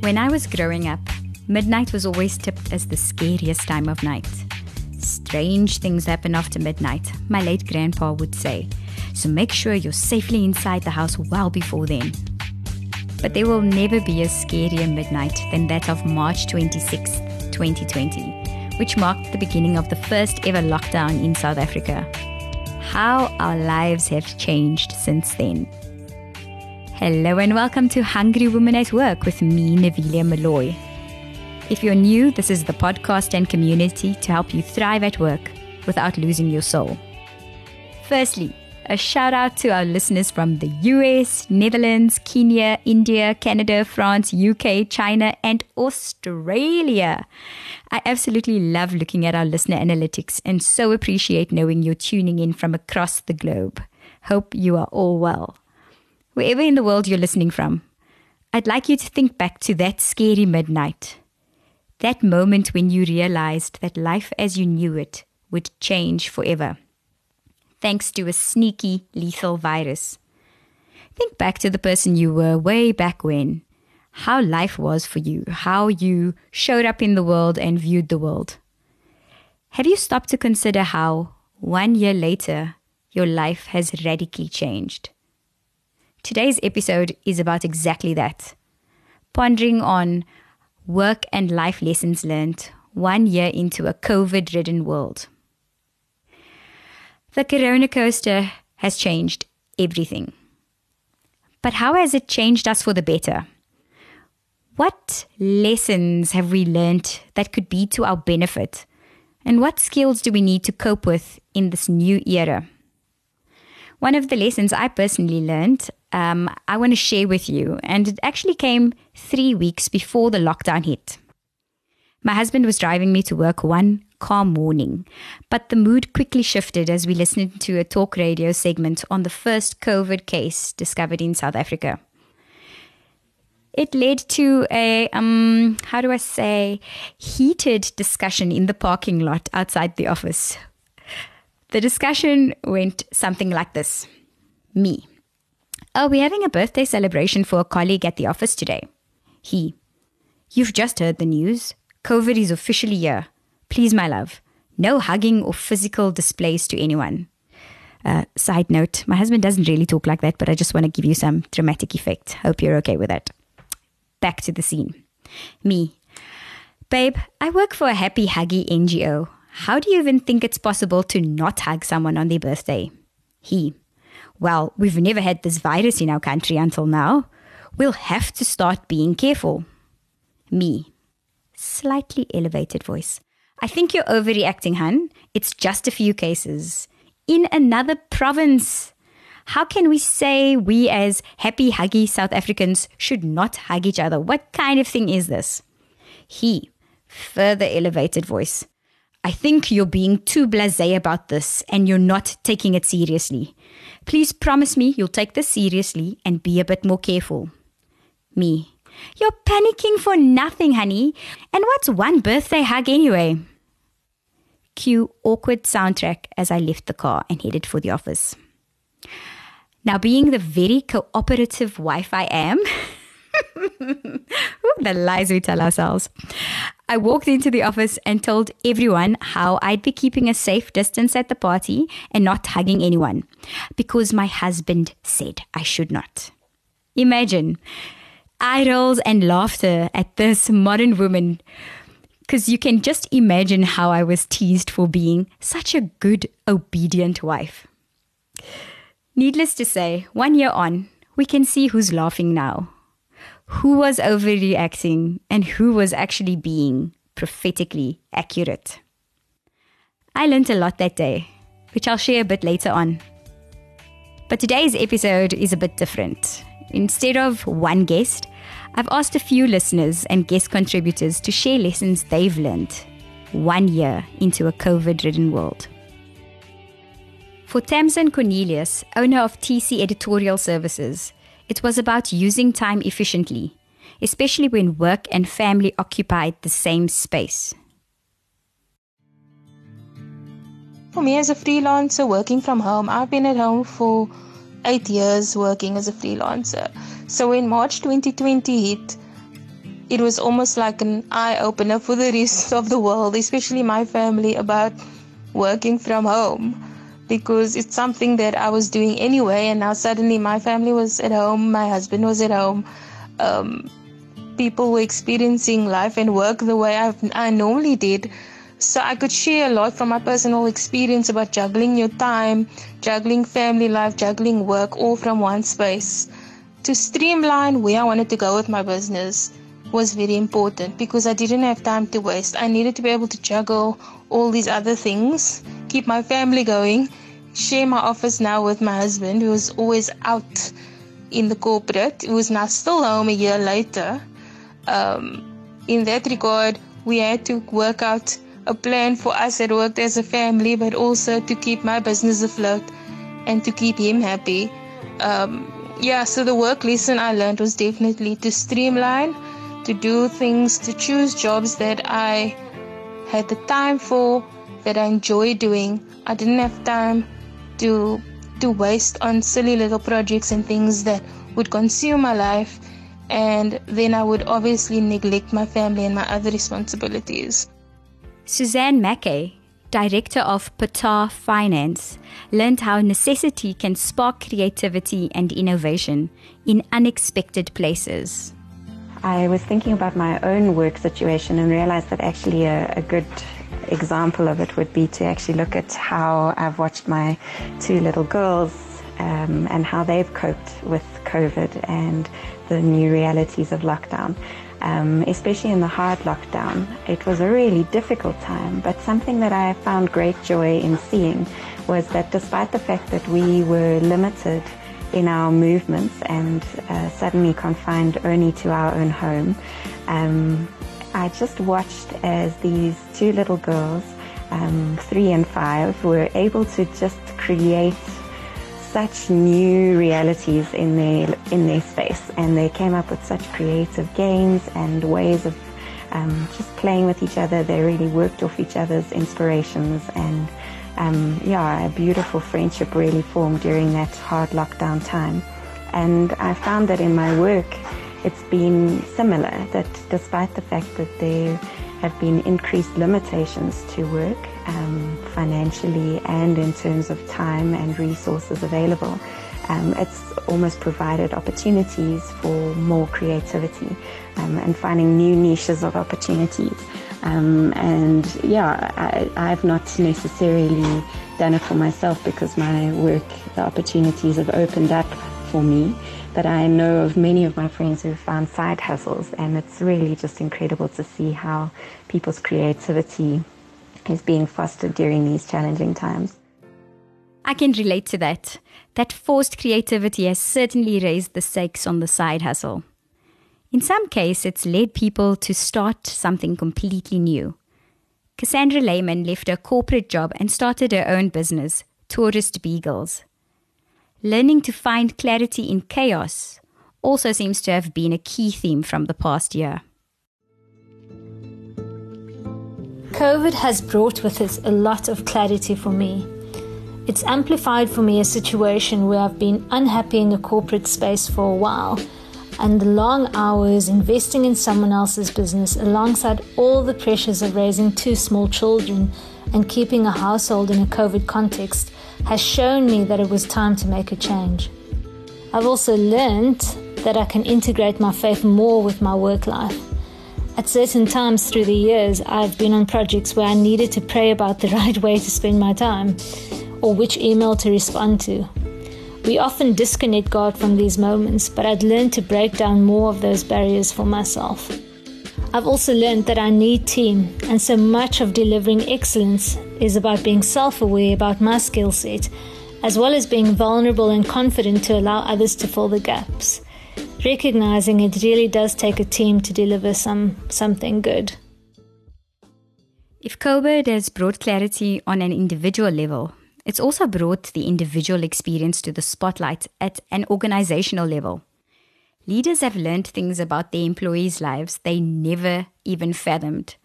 When I was growing up, midnight was always tipped as the scariest time of night. Strange things happen after midnight, my late grandpa would say, so make sure you're safely inside the house well before then. But there will never be a scarier midnight than that of March 26, 2020, which marked the beginning of the first ever lockdown in South Africa. How our lives have changed since then. Hello and welcome to Hungry Women at Work with me, Navilia Malloy. If you're new, this is the podcast and community to help you thrive at work without losing your soul. Firstly, a shout out to our listeners from the US, Netherlands, Kenya, India, Canada, France, UK, China, and Australia. I absolutely love looking at our listener analytics and so appreciate knowing you're tuning in from across the globe. Hope you are all well wherever in the world you're listening from, I'd like you to think back to that scary midnight. That moment when you realized that life as you knew it would change forever. Thanks to a sneaky, lethal virus. Think back to the person you were way back when, how life was for you, how you showed up in the world and viewed the world. Have you stopped to consider how, one year later, your life has radically changed? Today's episode is about exactly that pondering on work and life lessons learned one year into a COVID ridden world. The Corona coaster has changed everything. But how has it changed us for the better? What lessons have we learned that could be to our benefit? And what skills do we need to cope with in this new era? One of the lessons I personally learned um, I want to share with you. And it actually came three weeks before the lockdown hit. My husband was driving me to work one calm morning, but the mood quickly shifted as we listened to a talk radio segment on the first COVID case discovered in South Africa. It led to a, um, how do I say, heated discussion in the parking lot outside the office. The discussion went something like this Me, Oh, we're having a birthday celebration for a colleague at the office today. He, You've just heard the news. COVID is officially here. Please, my love, no hugging or physical displays to anyone. Uh, side note, my husband doesn't really talk like that, but I just want to give you some dramatic effect. Hope you're okay with that. Back to the scene. Me. Babe, I work for a happy huggy NGO. How do you even think it's possible to not hug someone on their birthday? He well, we've never had this virus in our country until now. We'll have to start being careful. Me, slightly elevated voice. I think you're overreacting, hun. It's just a few cases. In another province. How can we say we, as happy, huggy South Africans, should not hug each other? What kind of thing is this? He, further elevated voice. I think you're being too blase about this and you're not taking it seriously. Please promise me you'll take this seriously and be a bit more careful. Me. You're panicking for nothing, honey. And what's one birthday hug anyway? Cue awkward soundtrack as I left the car and headed for the office. Now, being the very cooperative wife I am, the lies we tell ourselves. I walked into the office and told everyone how I'd be keeping a safe distance at the party and not hugging anyone because my husband said I should not. Imagine rolls and laughter at this modern woman because you can just imagine how I was teased for being such a good, obedient wife. Needless to say, one year on, we can see who's laughing now who was overreacting and who was actually being prophetically accurate. I learned a lot that day, which I'll share a bit later on. But today's episode is a bit different. Instead of one guest, I've asked a few listeners and guest contributors to share lessons they've learned one year into a COVID ridden world. For Tamsin Cornelius, owner of TC Editorial Services, it was about using time efficiently, especially when work and family occupied the same space. For me, as a freelancer working from home, I've been at home for eight years working as a freelancer. So when March 2020 hit, it was almost like an eye opener for the rest of the world, especially my family, about working from home because it's something that I was doing anyway. And now suddenly my family was at home, my husband was at home. Um, people were experiencing life and work the way I've, I normally did. So I could share a lot from my personal experience about juggling your time, juggling family life, juggling work, all from one space. To streamline where I wanted to go with my business was very important because I didn't have time to waste. I needed to be able to juggle all these other things, keep my family going, share my office now with my husband, who was always out in the corporate, who is now still home a year later. Um, in that regard, we had to work out a plan for us that worked as a family, but also to keep my business afloat and to keep him happy. Um, yeah, so the work lesson I learned was definitely to streamline to do things, to choose jobs that I had the time for, that I enjoy doing. I didn't have time to to waste on silly little projects and things that would consume my life and then I would obviously neglect my family and my other responsibilities. Suzanne Mackay, director of Patar Finance, learned how necessity can spark creativity and innovation in unexpected places. I was thinking about my own work situation and realized that actually a, a, good example of it would be to actually look at how I've watched my two little girls um, and how they've coped with COVID and the new realities of lockdown. Um, especially in the hard lockdown, it was a really difficult time, but something that I found great joy in seeing was that despite the fact that we were limited in our movements and uh, suddenly confined only to our own home. Um, I just watched as these two little girls, um, three and five, were able to just create such new realities in their in their space, and they came up with such creative games and ways of um, just playing with each other. They really worked off each other's inspirations and um, yeah, a beautiful friendship really formed during that hard lockdown time. And I found that in my work, it's been similar, that despite the fact that there have been increased limitations to work, um, financially and in terms of time and resources available, um, it's almost provided opportunities for more creativity um, and finding new niches of opportunities. Um, and yeah, I, I've not necessarily done it for myself because my work, the opportunities have opened up for me. But I know of many of my friends who've found side hustles, and it's really just incredible to see how people's creativity is being fostered during these challenging times. I can relate to that. That forced creativity has certainly raised the stakes on the side hustle. In some cases, it's led people to start something completely new. Cassandra Lehman left her corporate job and started her own business, Tourist Beagles. Learning to find clarity in chaos also seems to have been a key theme from the past year. COVID has brought with it a lot of clarity for me. It's amplified for me a situation where I've been unhappy in the corporate space for a while and the long hours investing in someone else's business alongside all the pressures of raising two small children and keeping a household in a COVID context has shown me that it was time to make a change. I've also learned that I can integrate my faith more with my work life. At certain times through the years, I've been on projects where I needed to pray about the right way to spend my time or which email to respond to. We often disconnect God from these moments, but I'd learned to break down more of those barriers for myself. I've also learned that I need team, and so much of delivering excellence is about being self aware about my skill set, as well as being vulnerable and confident to allow others to fill the gaps. Recognizing it really does take a team to deliver some something good. If COVID has brought clarity on an individual level, it's also brought the individual experience to the spotlight at an organizational level. Leaders have learned things about their employees' lives they never even fathomed.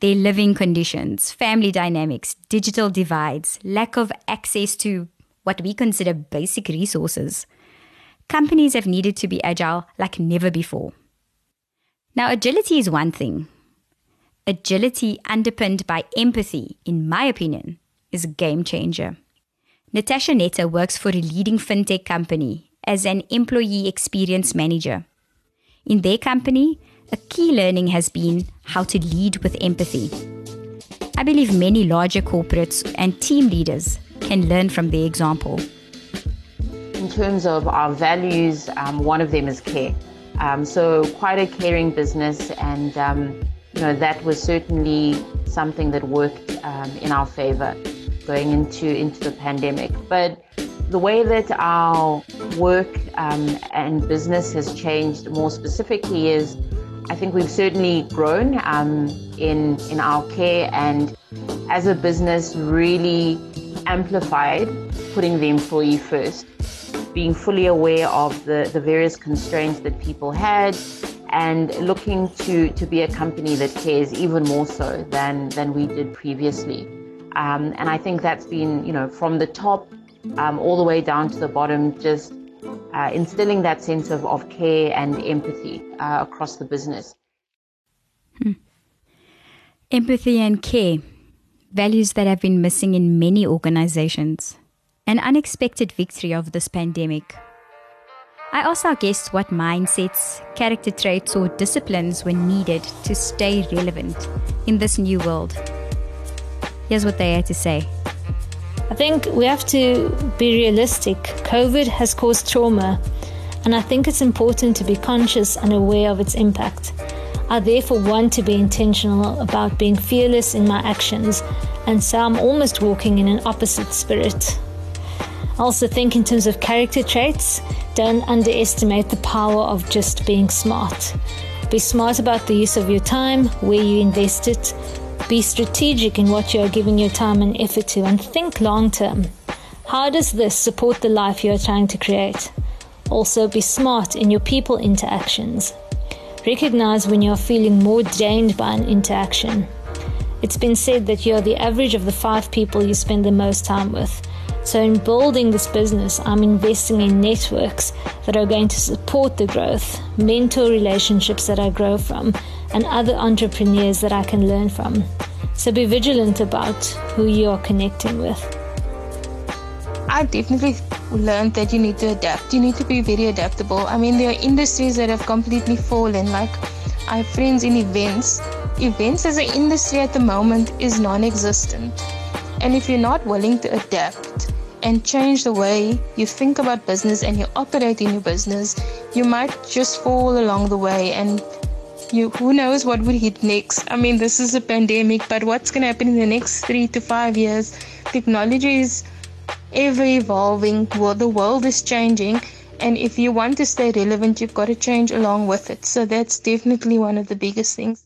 Their living conditions, family dynamics, digital divides, lack of access to what we consider basic resources. Companies have needed to be agile like never before. Now, agility is one thing. Agility underpinned by empathy, in my opinion, is a game changer. Natasha Netta works for a leading fintech company as an employee experience manager. In their company, a key learning has been how to lead with empathy. I believe many larger corporates and team leaders can learn from their example. In terms of our values, um, one of them is care. Um, so, quite a caring business, and um, you know that was certainly something that worked um, in our favor going into into the pandemic. But the way that our work um, and business has changed more specifically is I think we've certainly grown um, in in our care and as a business really amplified putting the employee first, being fully aware of the, the various constraints that people had and looking to, to be a company that cares even more so than, than we did previously. Um, and I think that's been, you know, from the top um, all the way down to the bottom, just uh, instilling that sense of, of care and empathy uh, across the business. Hmm. Empathy and care, values that have been missing in many organizations. An unexpected victory of this pandemic. I asked our guests what mindsets, character traits, or disciplines were needed to stay relevant in this new world. Here's what they had to say. I think we have to be realistic. COVID has caused trauma, and I think it's important to be conscious and aware of its impact. I therefore want to be intentional about being fearless in my actions, and so I'm almost walking in an opposite spirit. I also think, in terms of character traits, don't underestimate the power of just being smart. Be smart about the use of your time, where you invest it, be strategic in what you are giving your time and effort to and think long term. How does this support the life you are trying to create? Also, be smart in your people interactions. Recognize when you are feeling more drained by an interaction. It's been said that you are the average of the five people you spend the most time with. So, in building this business, I'm investing in networks that are going to support the growth, mentor relationships that I grow from, and other entrepreneurs that I can learn from. So, be vigilant about who you are connecting with. I definitely learned that you need to adapt. You need to be very adaptable. I mean, there are industries that have completely fallen. Like, I have friends in events. Events as an industry at the moment is non existent. And if you're not willing to adapt, and change the way you think about business and you operate in your business, you might just fall along the way and you who knows what will hit next. I mean this is a pandemic, but what's gonna happen in the next three to five years? Technology is ever evolving, well, the world is changing and if you want to stay relevant you've got to change along with it. So that's definitely one of the biggest things.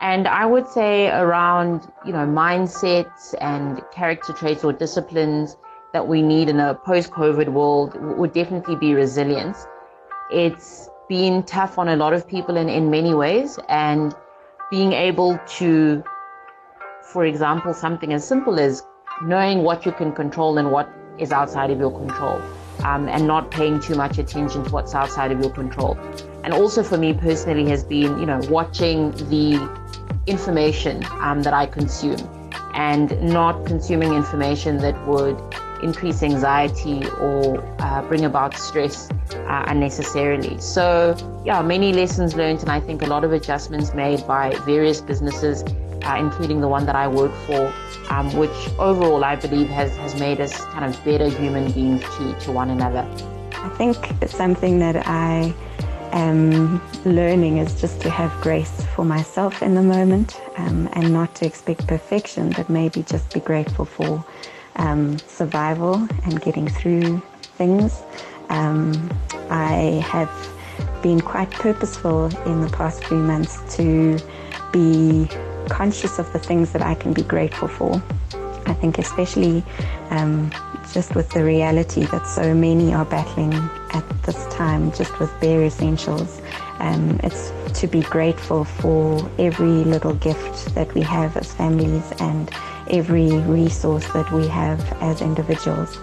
And I would say around, you know, mindsets and character traits or disciplines that we need in a post-COVID world would definitely be resilience. It's been tough on a lot of people in, in many ways and being able to, for example, something as simple as knowing what you can control and what is outside of your control. Um, and not paying too much attention to what's outside of your control. And also for me personally has been, you know, watching the information um, that I consume and not consuming information that would increase anxiety or uh, bring about stress uh, unnecessarily. So, yeah, many lessons learned, and I think a lot of adjustments made by various businesses, uh, including the one that I work for, um, which overall I believe has, has made us kind of better human beings to, to one another. I think it's something that I am learning is just to have grace for myself in the moment um, and not to expect perfection, but maybe just be grateful for um, survival and getting through things. Um, I have been quite purposeful in the past few months to be conscious of the things that I can be grateful for. I think, especially um, just with the reality that so many are battling at this time, just with bare essentials, um, it's to be grateful for every little gift that we have as families and every resource that we have as individuals,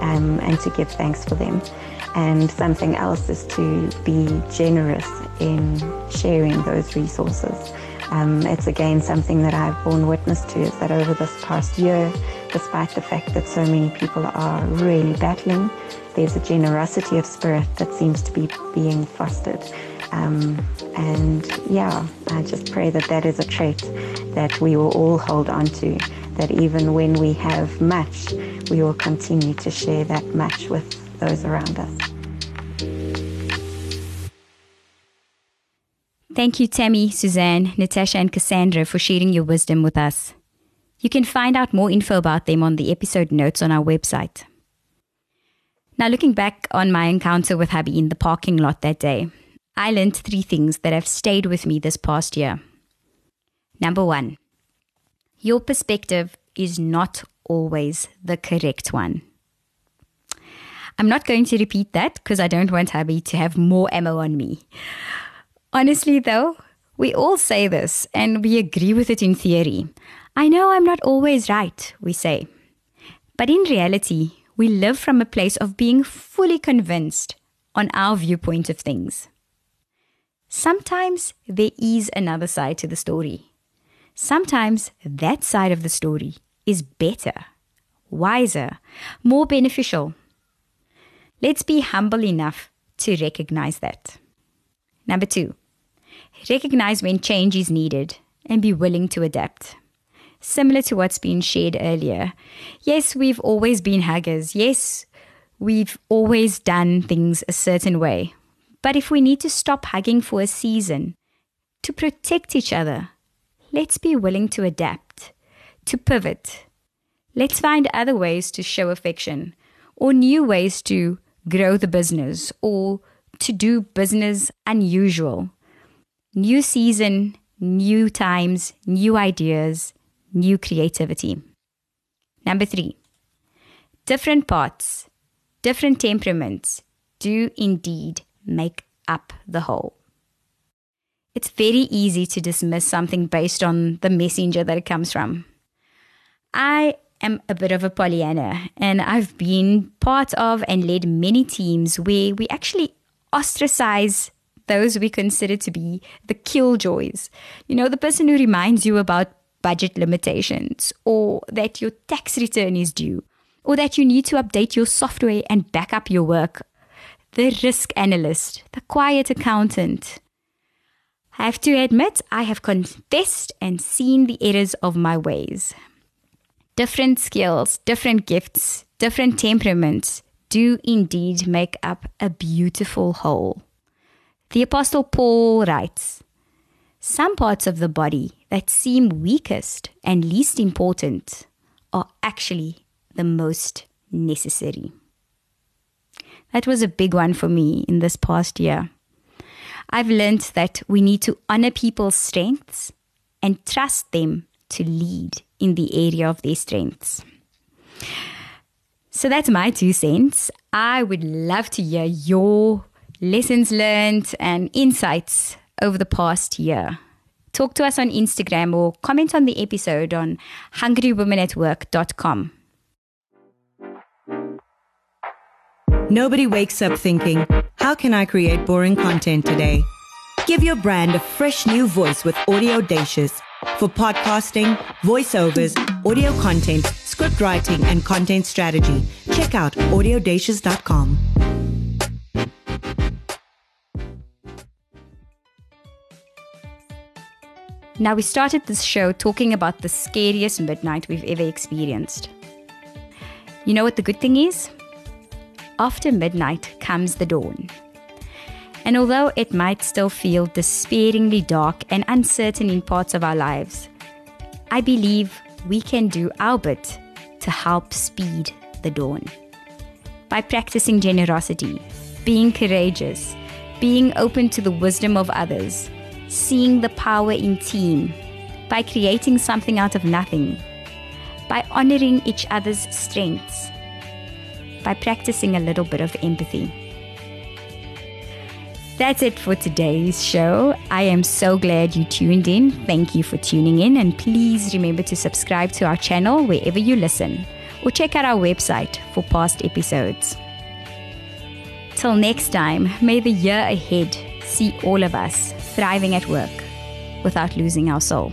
um, and to give thanks for them. And something else is to be generous in sharing those resources. Um, it's again something that I've borne witness to is that over this past year, despite the fact that so many people are really battling, there's a generosity of spirit that seems to be being fostered. Um, and yeah, I just pray that that is a trait that we will all hold on to, that even when we have much, we will continue to share that much with those around us. Thank you, Tammy, Suzanne, Natasha, and Cassandra for sharing your wisdom with us. You can find out more info about them on the episode notes on our website. Now, looking back on my encounter with hubby in the parking lot that day, I learned three things that have stayed with me this past year. Number one, your perspective is not always the correct one. I'm not going to repeat that because I don't want hubby to have more ammo on me. Honestly, though, we all say this and we agree with it in theory. I know I'm not always right, we say. But in reality, we live from a place of being fully convinced on our viewpoint of things. Sometimes there is another side to the story. Sometimes that side of the story is better, wiser, more beneficial. Let's be humble enough to recognize that. Number two, recognize when change is needed and be willing to adapt. Similar to what's been shared earlier. Yes, we've always been huggers. Yes, we've always done things a certain way. But if we need to stop hugging for a season to protect each other, let's be willing to adapt, to pivot. Let's find other ways to show affection or new ways to grow the business or to do business unusual. New season, new times, new ideas, new creativity. Number three, different parts, different temperaments do indeed make up the whole. It's very easy to dismiss something based on the messenger that it comes from. I am a bit of a Pollyanna, and I've been part of and led many teams where we actually ostracize those we consider to be the killjoys. You know, the person who reminds you about budget limitations, or that your tax return is due, or that you need to update your software and back up your work the risk analyst, the quiet accountant. I have to admit, I have confessed and seen the errors of my ways. Different skills, different gifts, different temperaments do indeed make up a beautiful whole. The Apostle Paul writes Some parts of the body that seem weakest and least important are actually the most necessary. That was a big one for me in this past year. I've learned that we need to honor people's strengths and trust them to lead in the area of their strengths. So that's my two cents. I would love to hear your lessons learned and insights over the past year. Talk to us on Instagram or comment on the episode on hungrywomenatwork.com. Nobody wakes up thinking, how can I create boring content today? Give your brand a fresh new voice with Audiodacious. For podcasting, voiceovers, audio content, script writing, and content strategy, check out audiodacious.com. Now, we started this show talking about the scariest midnight we've ever experienced. You know what the good thing is? after midnight comes the dawn. And although it might still feel despairingly dark and uncertain in parts of our lives, I believe we can do our bit to help speed the dawn. By practicing generosity, being courageous, being open to the wisdom of others, seeing the power in team, by creating something out of nothing, by honoring each other's strengths, by practicing a little bit of empathy. That's it for today's show. I am so glad you tuned in. Thank you for tuning in, and please remember to subscribe to our channel wherever you listen or check out our website for past episodes. Till next time, may the year ahead see all of us thriving at work without losing our soul.